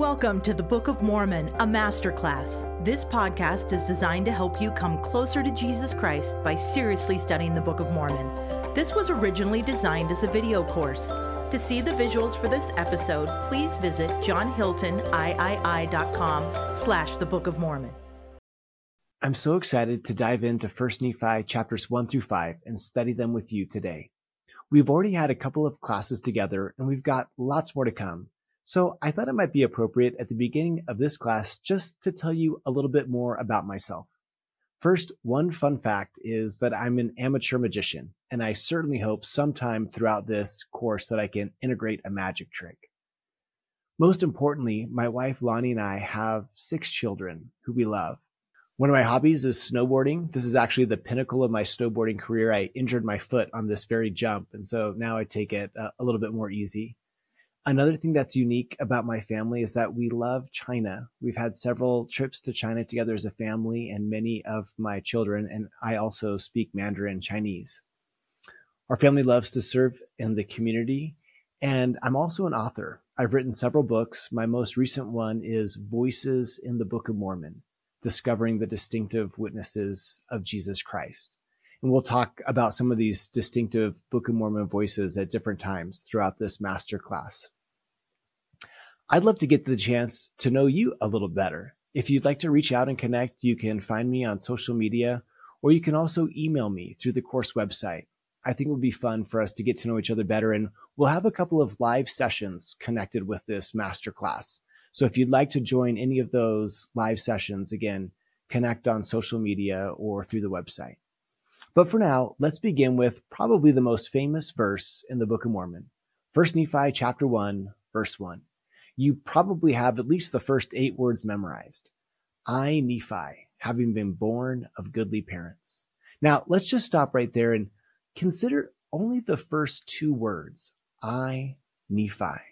Welcome to the Book of Mormon, a masterclass. This podcast is designed to help you come closer to Jesus Christ by seriously studying the Book of Mormon. This was originally designed as a video course. To see the visuals for this episode, please visit johnhiltoniii.com slash the Book of Mormon. I'm so excited to dive into 1 Nephi chapters 1 through 5 and study them with you today. We've already had a couple of classes together and we've got lots more to come. So I thought it might be appropriate at the beginning of this class just to tell you a little bit more about myself. First, one fun fact is that I'm an amateur magician, and I certainly hope sometime throughout this course that I can integrate a magic trick. Most importantly, my wife Lani and I have six children who we love. One of my hobbies is snowboarding. This is actually the pinnacle of my snowboarding career. I injured my foot on this very jump, and so now I take it a, a little bit more easy. Another thing that's unique about my family is that we love China. We've had several trips to China together as a family, and many of my children and I also speak Mandarin Chinese. Our family loves to serve in the community, and I'm also an author. I've written several books. My most recent one is Voices in the Book of Mormon Discovering the Distinctive Witnesses of Jesus Christ. And we'll talk about some of these distinctive Book of Mormon voices at different times throughout this masterclass. I'd love to get the chance to know you a little better. If you'd like to reach out and connect, you can find me on social media, or you can also email me through the course website. I think it would be fun for us to get to know each other better, and we'll have a couple of live sessions connected with this masterclass. So if you'd like to join any of those live sessions, again, connect on social media or through the website. But for now, let's begin with probably the most famous verse in the Book of Mormon. 1 Nephi chapter 1, verse 1. You probably have at least the first eight words memorized. I, Nephi, having been born of goodly parents. Now, let's just stop right there and consider only the first two words. I, Nephi.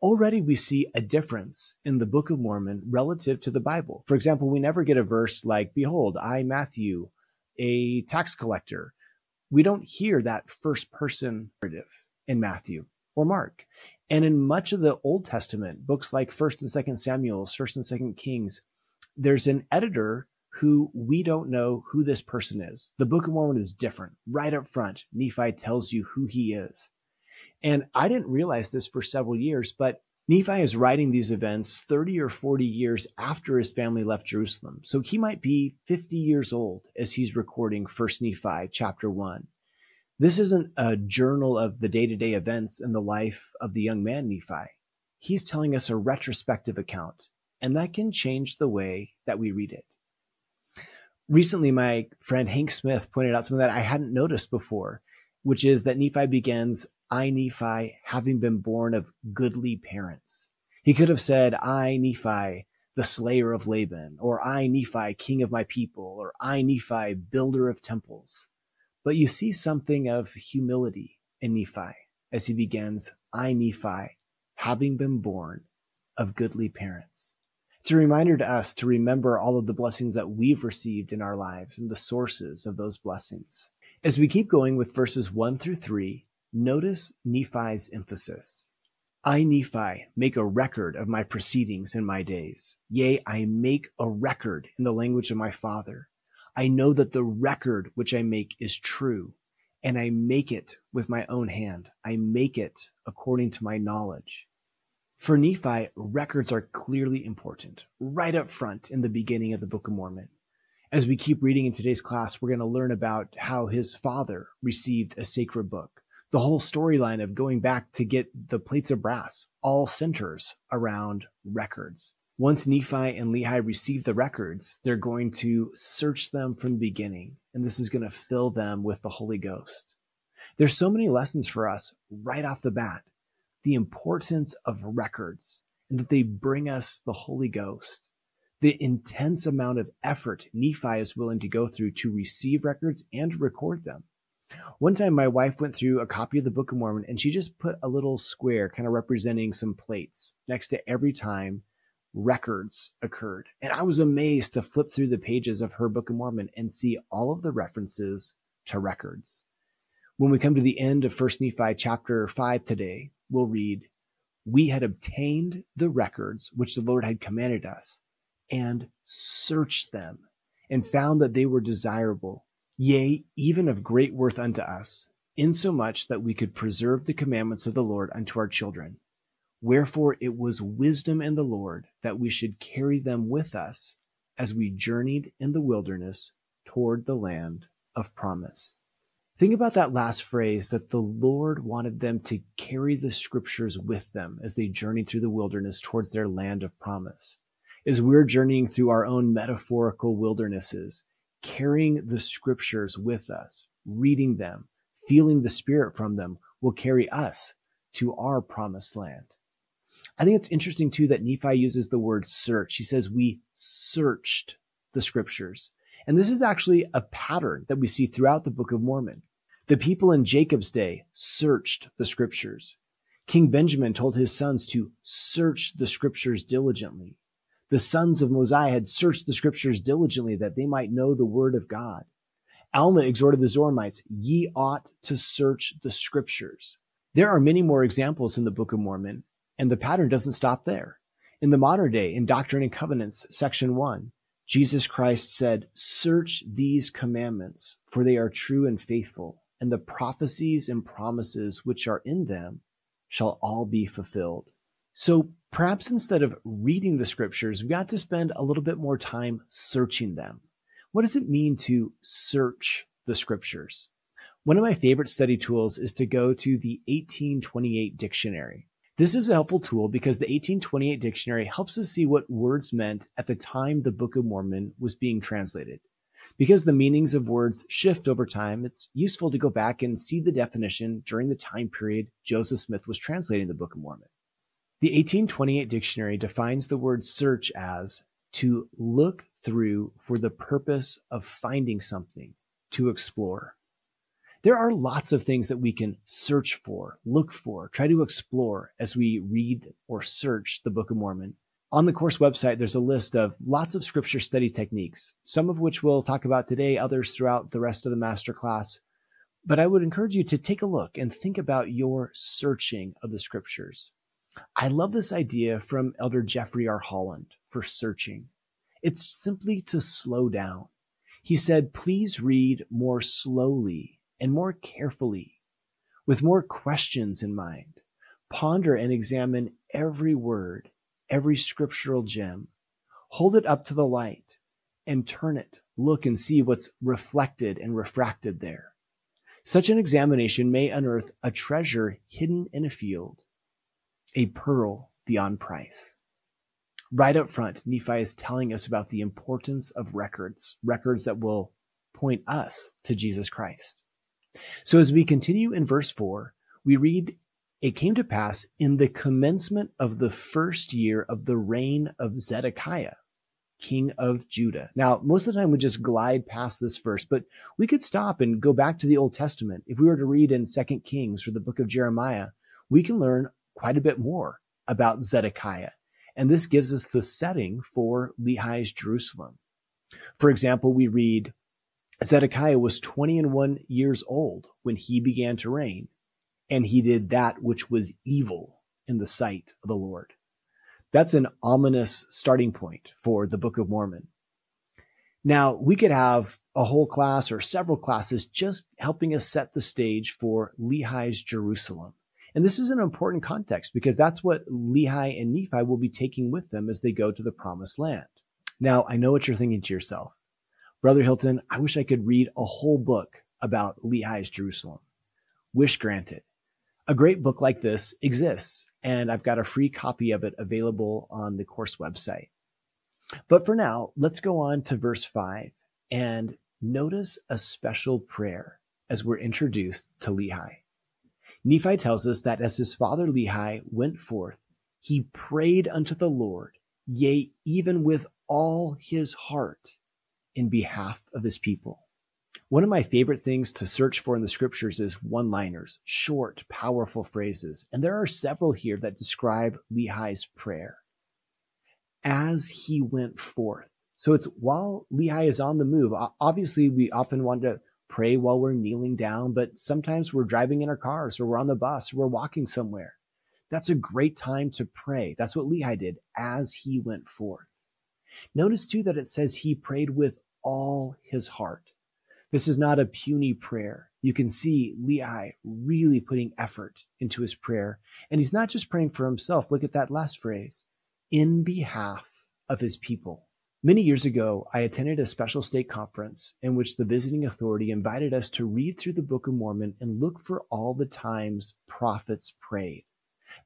Already we see a difference in the Book of Mormon relative to the Bible. For example, we never get a verse like, Behold, I, Matthew, a tax collector. We don't hear that first person narrative in Matthew or Mark. And in much of the Old Testament, books like 1st and 2nd Samuel, 1st and 2nd Kings, there's an editor who we don't know who this person is. The Book of Mormon is different. Right up front, Nephi tells you who he is. And I didn't realize this for several years, but Nephi is writing these events 30 or 40 years after his family left Jerusalem. So he might be 50 years old as he's recording 1st Nephi chapter 1. This isn't a journal of the day to day events in the life of the young man Nephi. He's telling us a retrospective account, and that can change the way that we read it. Recently, my friend Hank Smith pointed out something that I hadn't noticed before, which is that Nephi begins I, Nephi, having been born of goodly parents. He could have said, I, Nephi, the slayer of Laban, or I, Nephi, king of my people, or I, Nephi, builder of temples. But you see something of humility in Nephi as he begins, I, Nephi, having been born of goodly parents. It's a reminder to us to remember all of the blessings that we've received in our lives and the sources of those blessings. As we keep going with verses 1 through 3, Notice Nephi's emphasis. I, Nephi, make a record of my proceedings in my days. Yea, I make a record in the language of my father. I know that the record which I make is true, and I make it with my own hand. I make it according to my knowledge. For Nephi, records are clearly important, right up front in the beginning of the Book of Mormon. As we keep reading in today's class, we're going to learn about how his father received a sacred book the whole storyline of going back to get the plates of brass all centers around records. Once Nephi and Lehi receive the records, they're going to search them from the beginning, and this is going to fill them with the Holy Ghost. There's so many lessons for us right off the bat. The importance of records and that they bring us the Holy Ghost. The intense amount of effort Nephi is willing to go through to receive records and record them. One time, my wife went through a copy of the Book of Mormon and she just put a little square kind of representing some plates next to every time records occurred. And I was amazed to flip through the pages of her Book of Mormon and see all of the references to records. When we come to the end of 1 Nephi chapter 5 today, we'll read, we had obtained the records which the Lord had commanded us and searched them and found that they were desirable, yea, even of great worth unto us, insomuch that we could preserve the commandments of the Lord unto our children. Wherefore it was wisdom in the Lord that we should carry them with us as we journeyed in the wilderness toward the land of promise. Think about that last phrase that the Lord wanted them to carry the scriptures with them as they journeyed through the wilderness towards their land of promise. As we're journeying through our own metaphorical wildernesses, carrying the scriptures with us, reading them, feeling the spirit from them will carry us to our promised land. I think it's interesting too that Nephi uses the word search. He says, we searched the scriptures. And this is actually a pattern that we see throughout the Book of Mormon. The people in Jacob's day searched the scriptures. King Benjamin told his sons to search the scriptures diligently. The sons of Mosiah had searched the scriptures diligently that they might know the word of God. Alma exhorted the Zoramites, ye ought to search the scriptures. There are many more examples in the Book of Mormon, and the pattern doesn't stop there. In the modern day, in Doctrine and Covenants, section one, Jesus Christ said, Search these commandments, for they are true and faithful, and the prophecies and promises which are in them shall all be fulfilled. So perhaps instead of reading the scriptures, we got to spend a little bit more time searching them. What does it mean to search the scriptures? One of my favorite study tools is to go to the 1828 dictionary. This is a helpful tool because the 1828 dictionary helps us see what words meant at the time the Book of Mormon was being translated. Because the meanings of words shift over time, it's useful to go back and see the definition during the time period Joseph Smith was translating the Book of Mormon. The 1828 dictionary defines the word search as to look through for the purpose of finding something, to explore. There are lots of things that we can search for, look for, try to explore as we read or search the Book of Mormon. On the course website, there's a list of lots of scripture study techniques, some of which we'll talk about today, others throughout the rest of the masterclass. But I would encourage you to take a look and think about your searching of the scriptures. I love this idea from Elder Jeffrey R. Holland for searching. It's simply to slow down. He said, please read more slowly and more carefully, with more questions in mind. Ponder and examine every word, every scriptural gem. Hold it up to the light and turn it. Look and see what's reflected and refracted there. Such an examination may unearth a treasure hidden in a field, a pearl beyond price. Right up front, Nephi is telling us about the importance of records, records that will point us to Jesus Christ. So as we continue in verse 4, we read, It came to pass in the commencement of the first year of the reign of Zedekiah, king of Judah. Now, most of the time we just glide past this verse, but we could stop and go back to the Old Testament. If we were to read in Second Kings or the book of Jeremiah, we can learn quite a bit more about Zedekiah. And this gives us the setting for Lehi's Jerusalem. For example, we read Zedekiah was 20 and 1 years old when he began to reign, and he did that which was evil in the sight of the Lord. That's an ominous starting point for the Book of Mormon. Now, we could have a whole class or several classes just helping us set the stage for Lehi's Jerusalem. And this is an important context because that's what Lehi and Nephi will be taking with them as they go to the promised land. Now, I know what you're thinking to yourself. Brother Hilton, I wish I could read a whole book about Lehi's Jerusalem. Wish granted. A great book like this exists, and I've got a free copy of it available on the course website. But for now, let's go on to verse 5 and notice a special prayer as we're introduced to Lehi. Nephi tells us that as his father Lehi went forth, he prayed unto the Lord, yea, even with all his heart in behalf of his people. One of my favorite things to search for in the scriptures is one liners, short, powerful phrases. And there are several here that describe Lehi's prayer. As he went forth. So it's while Lehi is on the move. Obviously, we often want to pray while we're kneeling down, but sometimes we're driving in our cars or we're on the bus or we're walking somewhere. That's a great time to pray. That's what Lehi did as he went forth. Notice too that it says he prayed with all his heart. This is not a puny prayer. You can see Lehi really putting effort into his prayer. And he's not just praying for himself. Look at that last phrase in behalf of his people. Many years ago, I attended a special state conference in which the visiting authority invited us to read through the Book of Mormon and look for all the times prophets prayed.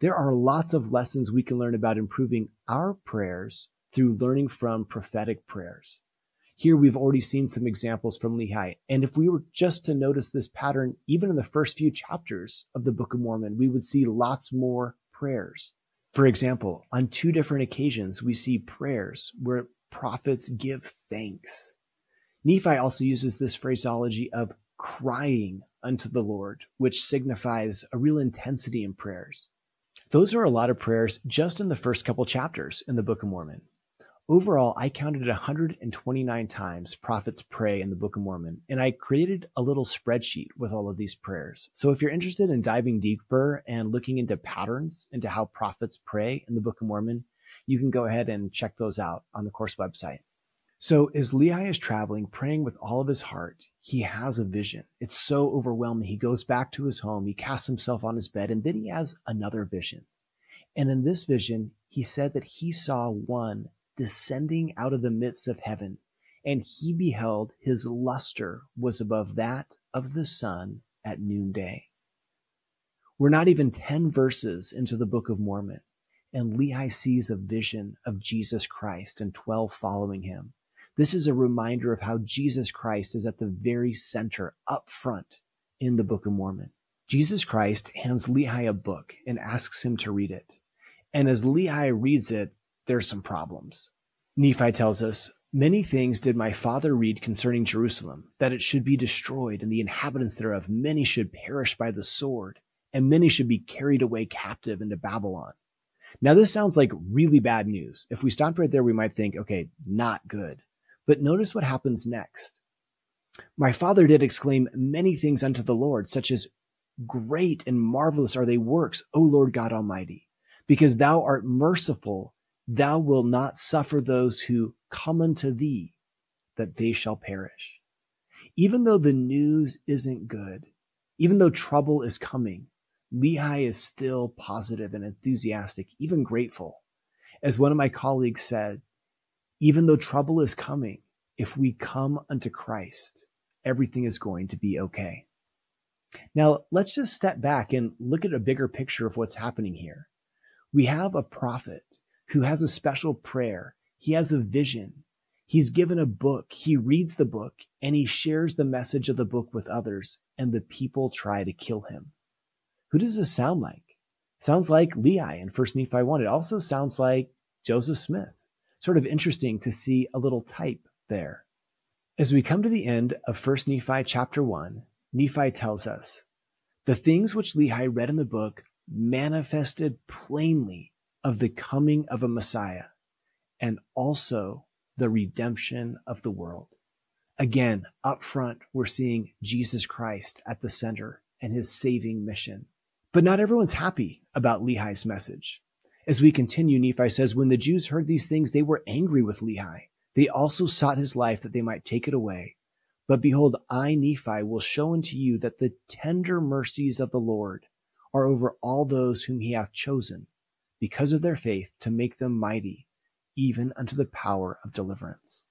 There are lots of lessons we can learn about improving our prayers through learning from prophetic prayers. Here we've already seen some examples from Lehi. And if we were just to notice this pattern, even in the first few chapters of the Book of Mormon, we would see lots more prayers. For example, on two different occasions, we see prayers where prophets give thanks. Nephi also uses this phraseology of crying unto the Lord, which signifies a real intensity in prayers. Those are a lot of prayers just in the first couple chapters in the Book of Mormon. Overall, I counted 129 times prophets pray in the Book of Mormon, and I created a little spreadsheet with all of these prayers. So if you're interested in diving deeper and looking into patterns into how prophets pray in the Book of Mormon, you can go ahead and check those out on the course website. So as Lehi is traveling, praying with all of his heart, he has a vision. It's so overwhelming. He goes back to his home, he casts himself on his bed, and then he has another vision. And in this vision, he said that he saw one descending out of the midst of heaven, and he beheld his luster was above that of the sun at noonday. We're not even 10 verses into the Book of Mormon, and Lehi sees a vision of Jesus Christ and 12 following him. This is a reminder of how Jesus Christ is at the very center, up front in the Book of Mormon. Jesus Christ hands Lehi a book and asks him to read it. And as Lehi reads it, there's some problems. Nephi tells us, Many things did my father read concerning Jerusalem, that it should be destroyed, and the inhabitants thereof, many should perish by the sword, and many should be carried away captive into Babylon. Now, this sounds like really bad news. If we stopped right there, we might think, okay, not good. But notice what happens next. My father did exclaim many things unto the Lord, such as, Great and marvelous are thy works, O Lord God Almighty, because thou art merciful Thou wilt not suffer those who come unto thee that they shall perish. Even though the news isn't good, even though trouble is coming, Lehi is still positive and enthusiastic, even grateful. As one of my colleagues said, even though trouble is coming, if we come unto Christ, everything is going to be okay. Now, let's just step back and look at a bigger picture of what's happening here. We have a prophet who has a special prayer. He has a vision. He's given a book. He reads the book and he shares the message of the book with others and the people try to kill him. Who does this sound like? sounds like Lehi in 1 Nephi 1. It also sounds like Joseph Smith. Sort of interesting to see a little type there. As we come to the end of 1 Nephi chapter 1, Nephi tells us, the things which Lehi read in the book manifested plainly of the coming of a Messiah and also the redemption of the world. Again, up front, we're seeing Jesus Christ at the center and his saving mission. But not everyone's happy about Lehi's message. As we continue, Nephi says, When the Jews heard these things, they were angry with Lehi. They also sought his life that they might take it away. But behold, I, Nephi, will show unto you that the tender mercies of the Lord are over all those whom he hath chosen because of their faith to make them mighty, even unto the power of deliverance.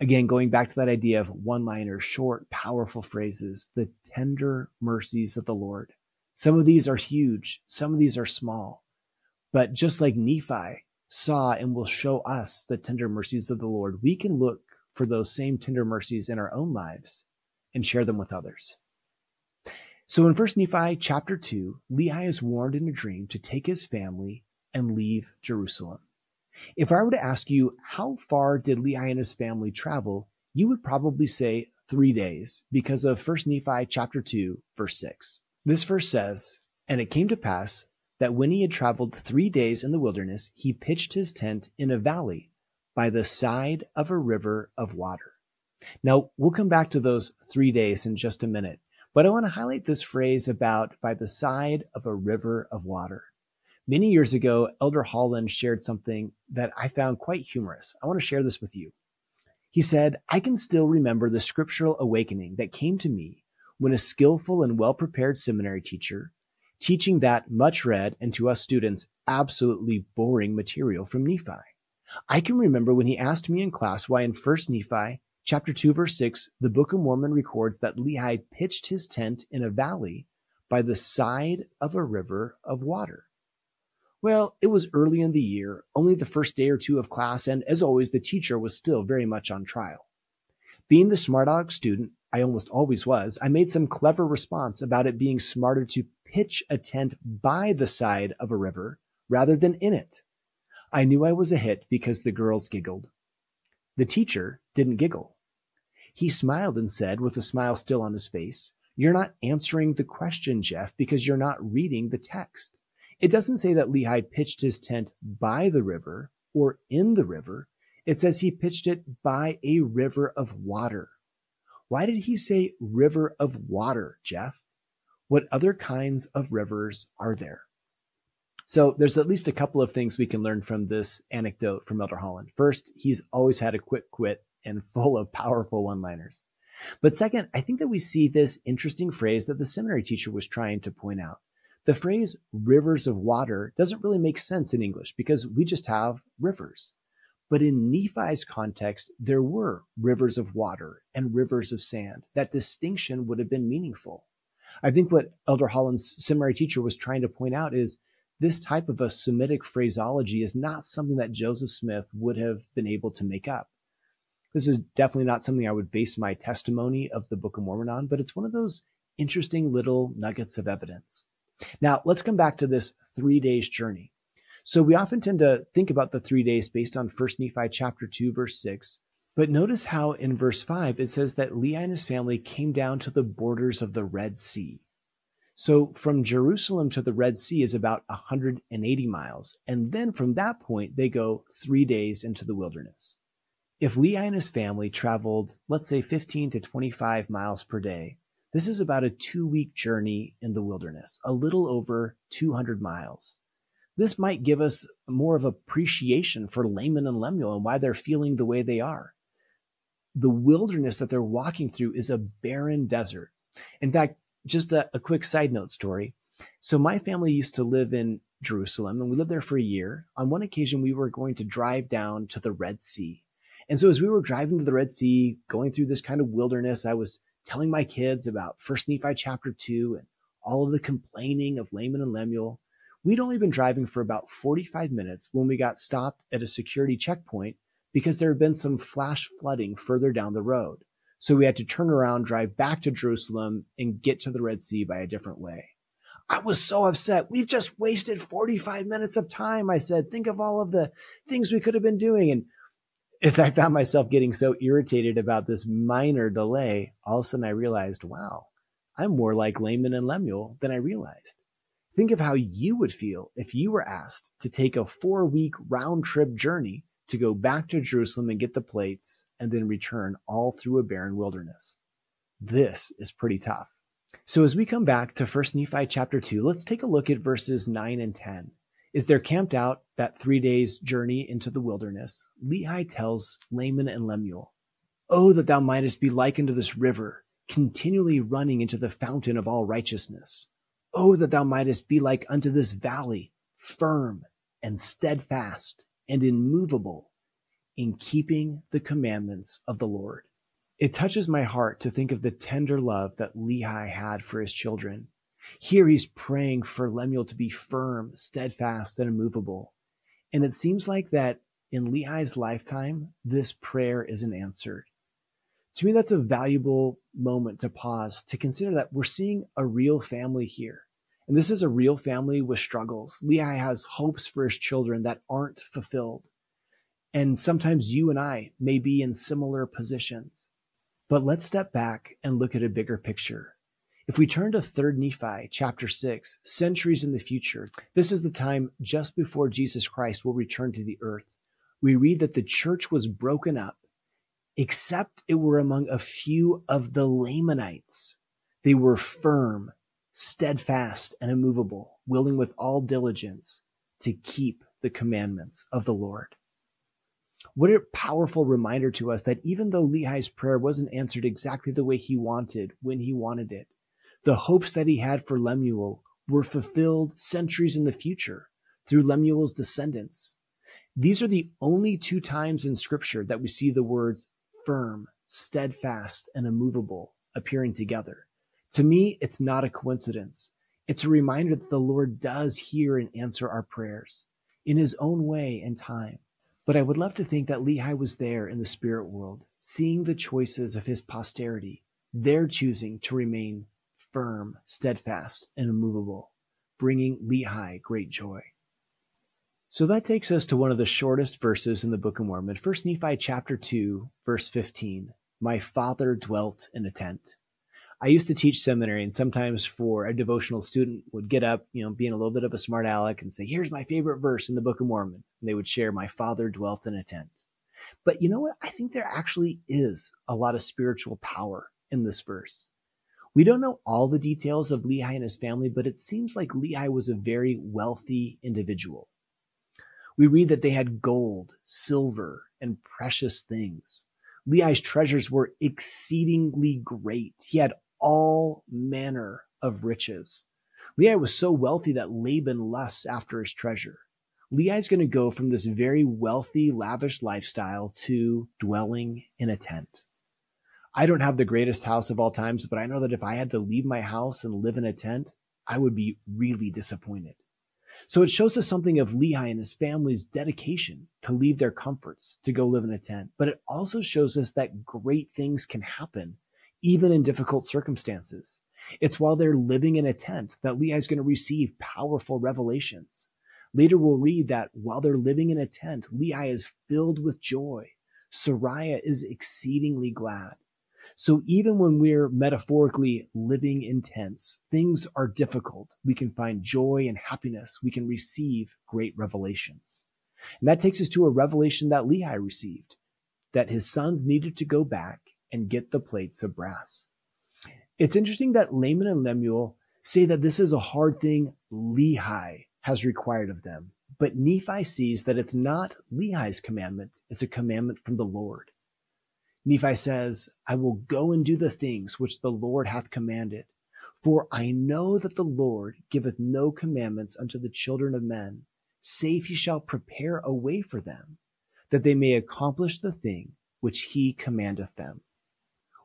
Again, going back to that idea of one liner, short, powerful phrases, the tender mercies of the Lord. Some of these are huge, some of these are small. But just like Nephi saw and will show us the tender mercies of the Lord, we can look for those same tender mercies in our own lives and share them with others. So in 1 Nephi chapter 2, Lehi is warned in a dream to take his family and leave Jerusalem. If I were to ask you, how far did Lehi and his family travel? You would probably say three days because of 1 Nephi chapter 2, verse 6. This verse says, And it came to pass that when he had traveled three days in the wilderness, he pitched his tent in a valley by the side of a river of water. Now, we'll come back to those three days in just a minute. But I want to highlight this phrase about by the side of a river of water. Many years ago, Elder Holland shared something that I found quite humorous. I want to share this with you. He said, I can still remember the scriptural awakening that came to me when a skillful and well prepared seminary teacher, teaching that much read and to us students absolutely boring material from Nephi. I can remember when he asked me in class why in 1st Nephi chapter 2 verse 6 the Book of Mormon records that Lehi pitched his tent in a valley by the side of a river of water. Well, it was early in the year, only the first day or two of class, and as always, the teacher was still very much on trial. Being the smart aleck student I almost always was, I made some clever response about it being smarter to pitch a tent by the side of a river rather than in it. I knew I was a hit because the girls giggled. The teacher didn't giggle. He smiled and said, with a smile still on his face, You're not answering the question, Jeff, because you're not reading the text. It doesn't say that Lehi pitched his tent by the river or in the river. It says he pitched it by a river of water. Why did he say river of water, Jeff? What other kinds of rivers are there? So there's at least a couple of things we can learn from this anecdote from Elder Holland. First, he's always had a quick quit and full of powerful one liners. But second, I think that we see this interesting phrase that the seminary teacher was trying to point out. The phrase rivers of water doesn't really make sense in English because we just have rivers. But in Nephi's context, there were rivers of water and rivers of sand. That distinction would have been meaningful. I think what Elder Holland's seminary teacher was trying to point out is this type of a Semitic phraseology is not something that Joseph Smith would have been able to make up. This is definitely not something I would base my testimony of the Book of Mormon on, but it's one of those interesting little nuggets of evidence. Now, let's come back to this three days journey. So we often tend to think about the three days based on 1 Nephi chapter 2, verse 6. But notice how in verse 5 it says that Lehi and his family came down to the borders of the Red Sea. So from Jerusalem to the Red Sea is about 180 miles. And then from that point, they go three days into the wilderness. If Lehi and his family traveled, let's say 15 to 25 miles per day, this is about a two week journey in the wilderness, a little over 200 miles. This might give us more of appreciation for Laman and Lemuel and why they're feeling the way they are. The wilderness that they're walking through is a barren desert. In fact, just a, a quick side note story. So my family used to live in Jerusalem and we lived there for a year. On one occasion, we were going to drive down to the Red Sea. And so as we were driving to the Red Sea, going through this kind of wilderness, I was telling my kids about First Nephi chapter 2 and all of the complaining of Laman and Lemuel. We'd only been driving for about 45 minutes when we got stopped at a security checkpoint because there had been some flash flooding further down the road. So we had to turn around, drive back to Jerusalem, and get to the Red Sea by a different way. I was so upset. We've just wasted 45 minutes of time. I said, think of all of the things we could have been doing. And as I found myself getting so irritated about this minor delay, all of a sudden I realized, wow, I'm more like Laman and Lemuel than I realized. Think of how you would feel if you were asked to take a four week round trip journey to go back to Jerusalem and get the plates and then return all through a barren wilderness. This is pretty tough. So as we come back to 1 Nephi chapter 2, let's take a look at verses 9 and 10. Is there camped out that three days journey into the wilderness, Lehi tells Laman and Lemuel, Oh, that thou mightest be like unto this river, continually running into the fountain of all righteousness. Oh, that thou mightest be like unto this valley, firm and steadfast and immovable in keeping the commandments of the Lord. It touches my heart to think of the tender love that Lehi had for his children here he's praying for Lemuel to be firm, steadfast, and immovable. And it seems like that in Lehi's lifetime, this prayer isn't answered. To me, that's a valuable moment to pause to consider that we're seeing a real family here. And this is a real family with struggles. Lehi has hopes for his children that aren't fulfilled. And sometimes you and I may be in similar positions. But let's step back and look at a bigger picture. If we turn to 3rd Nephi chapter 6, centuries in the future, this is the time just before Jesus Christ will return to the earth. We read that the church was broken up, except it were among a few of the Lamanites. They were firm, steadfast, and immovable, willing with all diligence to keep the commandments of the Lord. What a powerful reminder to us that even though Lehi's prayer wasn't answered exactly the way he wanted when he wanted it, the hopes that he had for Lemuel were fulfilled centuries in the future through Lemuel's descendants. These are the only two times in scripture that we see the words firm, steadfast, and immovable appearing together. To me, it's not a coincidence. It's a reminder that the Lord does hear and answer our prayers in his own way and time. But I would love to think that Lehi was there in the spirit world, seeing the choices of his posterity, their choosing to remain firm, steadfast, and immovable, bringing Lehi great joy. So that takes us to one of the shortest verses in the Book of Mormon, 1 Nephi chapter 2, verse 15. My father dwelt in a tent. I used to teach seminary, and sometimes for a devotional student would get up, you know, being a little bit of a smart aleck and say, Here's my favorite verse in the Book of Mormon. And they would share, My father dwelt in a tent. But you know what? I think there actually is a lot of spiritual power in this verse. We don't know all the details of Lehi and his family, but it seems like Lehi was a very wealthy individual. We read that they had gold, silver, and precious things. Lehi's treasures were exceedingly great. He had all manner of riches. Lehi was so wealthy that Laban lusts after his treasure. Lehi's going to go from this very wealthy, lavish lifestyle to dwelling in a tent. I don't have the greatest house of all times, but I know that if I had to leave my house and live in a tent, I would be really disappointed. So it shows us something of Lehi and his family's dedication to leave their comforts to go live in a tent. But it also shows us that great things can happen even in difficult circumstances. It's while they're living in a tent that Lehi is going to receive powerful revelations. Later we'll read that while they're living in a tent, Lehi is filled with joy. Sariah is exceedingly glad. So even when we're metaphorically living in tents, things are difficult. We can find joy and happiness. We can receive great revelations. And that takes us to a revelation that Lehi received, that his sons needed to go back and get the plates of brass. It's interesting that Laman and Lemuel say that this is a hard thing Lehi has required of them. But Nephi sees that it's not Lehi's commandment, it's a commandment from the Lord. Nephi says, I will go and do the things which the Lord hath commanded. For I know that the Lord giveth no commandments unto the children of men, save he shall prepare a way for them, that they may accomplish the thing which he commandeth them.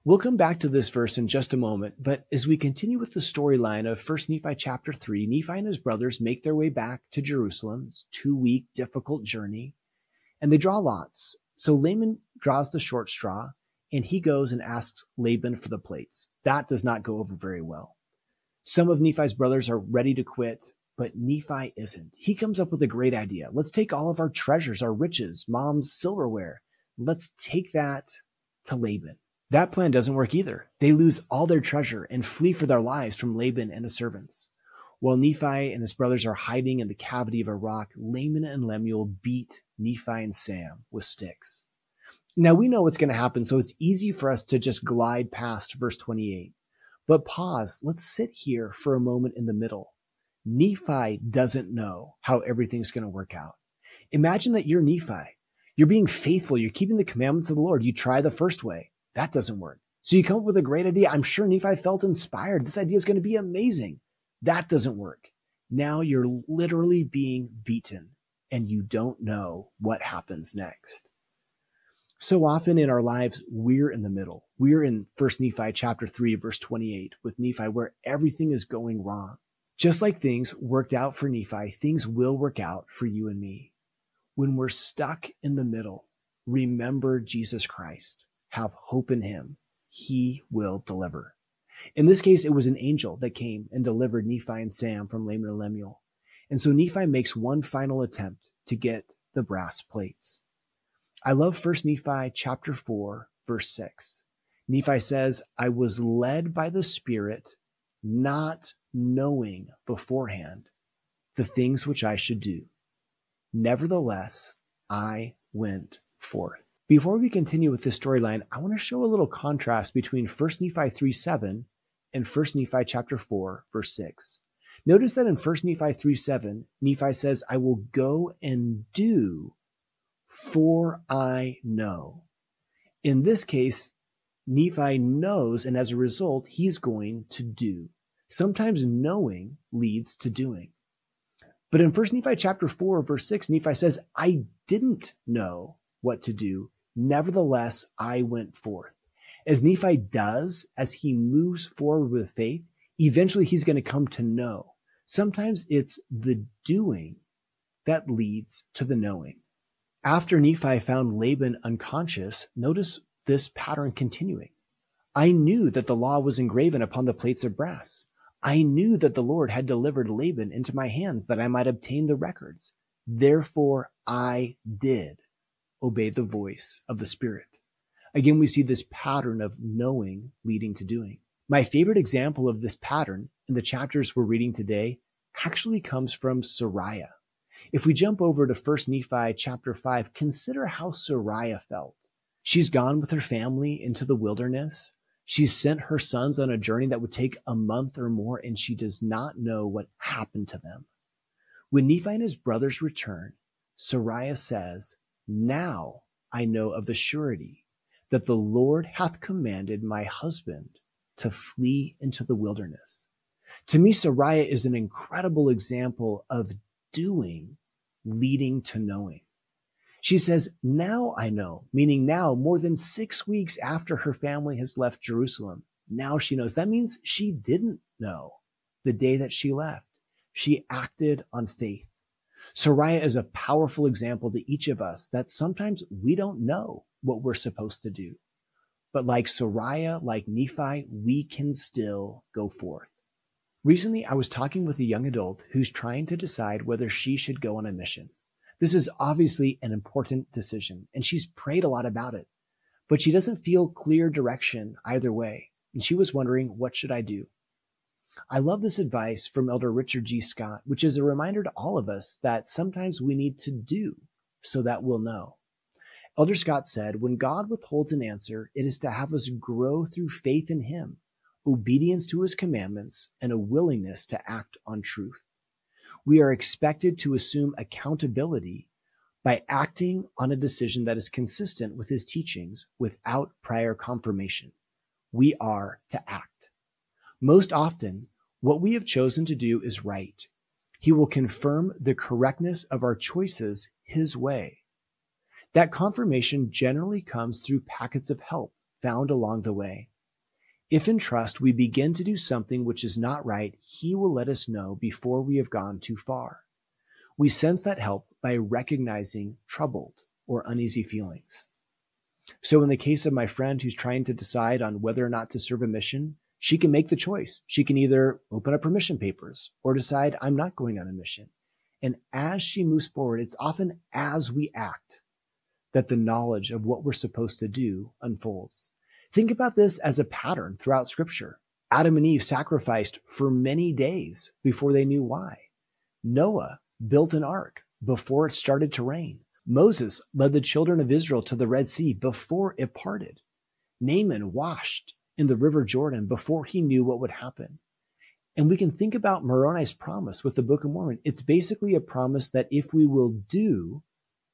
We'll come back to this verse in just a moment, but as we continue with the storyline of 1 Nephi chapter 3, Nephi and his brothers make their way back to Jerusalem's two week difficult journey, and they draw lots so Laman draws the short straw and he goes and asks Laban for the plates. That does not go over very well. Some of Nephi's brothers are ready to quit, but Nephi isn't. He comes up with a great idea. Let's take all of our treasures, our riches, mom's silverware. Let's take that to Laban. That plan doesn't work either. They lose all their treasure and flee for their lives from Laban and his servants. While Nephi and his brothers are hiding in the cavity of a rock, Laman and Lemuel beat Nephi and Sam with sticks. Now we know what's going to happen, so it's easy for us to just glide past verse 28. But pause. Let's sit here for a moment in the middle. Nephi doesn't know how everything's going to work out. Imagine that you're Nephi. You're being faithful. You're keeping the commandments of the Lord. You try the first way. That doesn't work. So you come up with a great idea. I'm sure Nephi felt inspired. This idea is going to be amazing. That doesn't work. Now you're literally being beaten and you don't know what happens next. So often in our lives, we're in the middle. We're in 1 Nephi chapter 3, verse 28 with Nephi, where everything is going wrong. Just like things worked out for Nephi, things will work out for you and me. When we're stuck in the middle, remember Jesus Christ. Have hope in him. He will deliver. In this case, it was an angel that came and delivered Nephi and Sam from Laman and Lemuel. And so Nephi makes one final attempt to get the brass plates. I love 1 Nephi chapter 4, verse 6. Nephi says, I was led by the Spirit, not knowing beforehand the things which I should do. Nevertheless, I went forth. Before we continue with this storyline, I want to show a little contrast between 1 Nephi 3 7 and 1 Nephi chapter 4, verse 6. Notice that in 1 Nephi 3 7, Nephi says, I will go and do, for I know. In this case, Nephi knows, and as a result, he's going to do. Sometimes knowing leads to doing. But in 1 Nephi chapter 4, verse 6, Nephi says, I didn't know what to do. Nevertheless, I went forth. As Nephi does, as he moves forward with faith, eventually he's going to come to know. Sometimes it's the doing that leads to the knowing. After Nephi found Laban unconscious, notice this pattern continuing. I knew that the law was engraven upon the plates of brass. I knew that the Lord had delivered Laban into my hands that I might obtain the records. Therefore I did obey the voice of the Spirit. Again, we see this pattern of knowing leading to doing. My favorite example of this pattern in the chapters we're reading today actually comes from Sariah. If we jump over to 1 Nephi chapter 5, consider how Sariah felt. She's gone with her family into the wilderness. She's sent her sons on a journey that would take a month or more, and she does not know what happened to them. When Nephi and his brothers return, Sariah says, Now I know of the surety that the Lord hath commanded my husband to flee into the wilderness. To me, Sariah is an incredible example of doing leading to knowing. She says, Now I know, meaning now, more than six weeks after her family has left Jerusalem. Now she knows. That means she didn't know the day that she left. She acted on faith. Sariah is a powerful example to each of us that sometimes we don't know what we're supposed to do. But like Sariah, like Nephi, we can still go forth. Recently, I was talking with a young adult who's trying to decide whether she should go on a mission. This is obviously an important decision, and she's prayed a lot about it, but she doesn't feel clear direction either way, and she was wondering, what should I do? I love this advice from Elder Richard G. Scott, which is a reminder to all of us that sometimes we need to do so that we'll know. Elder Scott said, When God withholds an answer, it is to have us grow through faith in Him, obedience to His commandments, and a willingness to act on truth we are expected to assume accountability by acting on a decision that is consistent with his teachings without prior confirmation. We are to act. Most often, what we have chosen to do is right. He will confirm the correctness of our choices his way. That confirmation generally comes through packets of help found along the way. If in trust we begin to do something which is not right, He will let us know before we have gone too far. We sense that help by recognizing troubled or uneasy feelings. So, in the case of my friend who's trying to decide on whether or not to serve a mission, she can make the choice. She can either open up her mission papers or decide, I'm not going on a mission. And as she moves forward, it's often as we act that the knowledge of what we're supposed to do unfolds. Think about this as a pattern throughout scripture. Adam and Eve sacrificed for many days before they knew why. Noah built an ark before it started to rain. Moses led the children of Israel to the Red Sea before it parted. Naaman washed in the River Jordan before he knew what would happen. And we can think about Moroni's promise with the Book of Mormon. It's basically a promise that if we will do,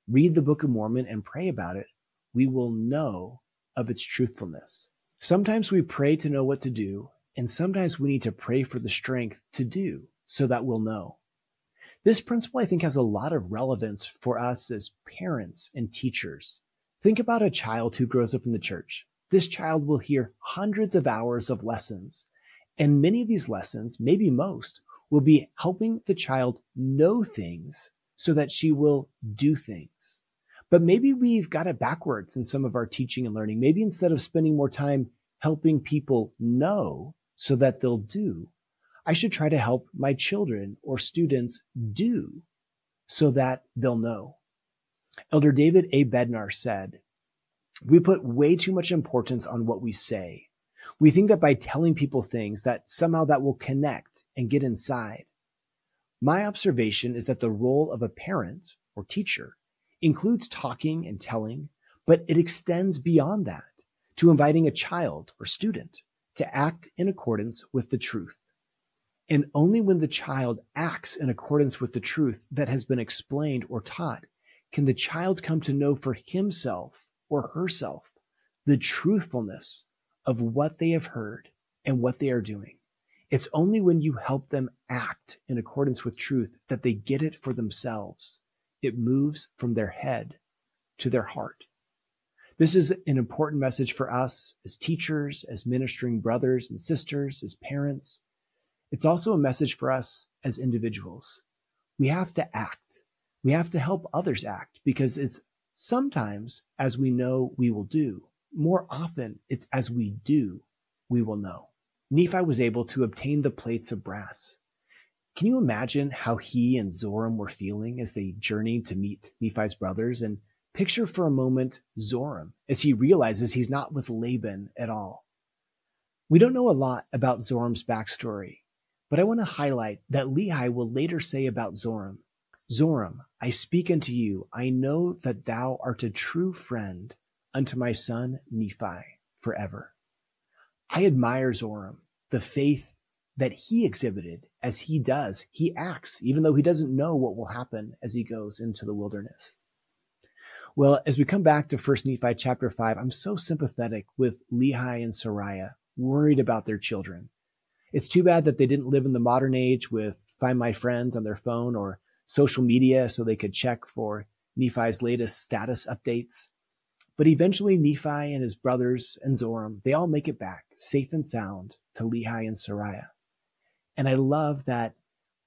read the Book of Mormon and pray about it, we will know of its truthfulness. Sometimes we pray to know what to do, and sometimes we need to pray for the strength to do so that we'll know. This principle, I think, has a lot of relevance for us as parents and teachers. Think about a child who grows up in the church. This child will hear hundreds of hours of lessons, and many of these lessons, maybe most, will be helping the child know things so that she will do things. But maybe we've got it backwards in some of our teaching and learning. Maybe instead of spending more time helping people know so that they'll do, I should try to help my children or students do so that they'll know. Elder David A. Bednar said, we put way too much importance on what we say. We think that by telling people things that somehow that will connect and get inside. My observation is that the role of a parent or teacher includes talking and telling, but it extends beyond that to inviting a child or student to act in accordance with the truth. And only when the child acts in accordance with the truth that has been explained or taught can the child come to know for himself or herself the truthfulness of what they have heard and what they are doing. It's only when you help them act in accordance with truth that they get it for themselves. It moves from their head to their heart. This is an important message for us as teachers, as ministering brothers and sisters, as parents. It's also a message for us as individuals. We have to act. We have to help others act because it's sometimes as we know we will do. More often, it's as we do we will know. Nephi was able to obtain the plates of brass. Can you imagine how he and Zoram were feeling as they journeyed to meet Nephi's brothers? And picture for a moment Zoram as he realizes he's not with Laban at all. We don't know a lot about Zoram's backstory, but I want to highlight that Lehi will later say about Zoram Zoram, I speak unto you, I know that thou art a true friend unto my son Nephi forever. I admire Zoram, the faith that he exhibited as he does. He acts, even though he doesn't know what will happen as he goes into the wilderness. Well, as we come back to 1 Nephi chapter 5, I'm so sympathetic with Lehi and Sariah, worried about their children. It's too bad that they didn't live in the modern age with Find My Friends on their phone or social media so they could check for Nephi's latest status updates. But eventually, Nephi and his brothers and Zoram, they all make it back safe and sound to Lehi and Sariah. And I love that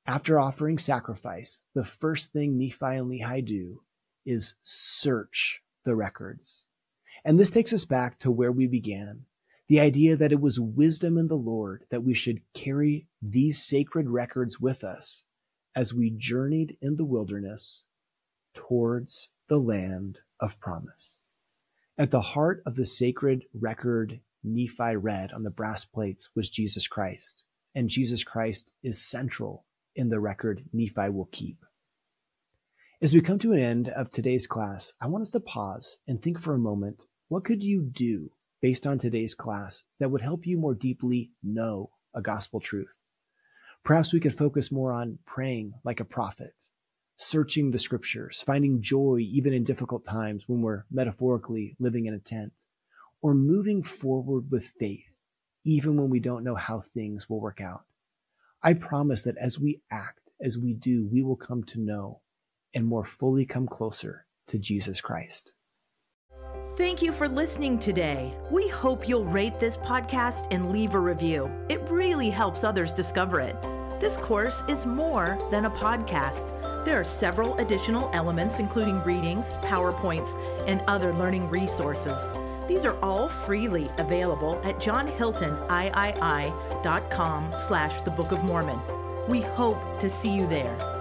after offering sacrifice, the first thing Nephi and Lehi do is search the records. And this takes us back to where we began the idea that it was wisdom in the Lord that we should carry these sacred records with us as we journeyed in the wilderness towards the land of promise. At the heart of the sacred record Nephi read on the brass plates was Jesus Christ, and Jesus Christ is central in the record Nephi will keep. As we come to an end of today's class, I want us to pause and think for a moment what could you do based on today's class that would help you more deeply know a gospel truth? Perhaps we could focus more on praying like a prophet, searching the scriptures, finding joy even in difficult times when we're metaphorically living in a tent, or moving forward with faith, even when we don't know how things will work out. I promise that as we act, as we do, we will come to know and more fully come closer to Jesus Christ. Thank you for listening today. We hope you'll rate this podcast and leave a review. It really helps others discover it. This course is more than a podcast. There are several additional elements, including readings, PowerPoints, and other learning resources. These are all freely available at johnhiltoniii.com slash the Book of Mormon. We hope to see you there.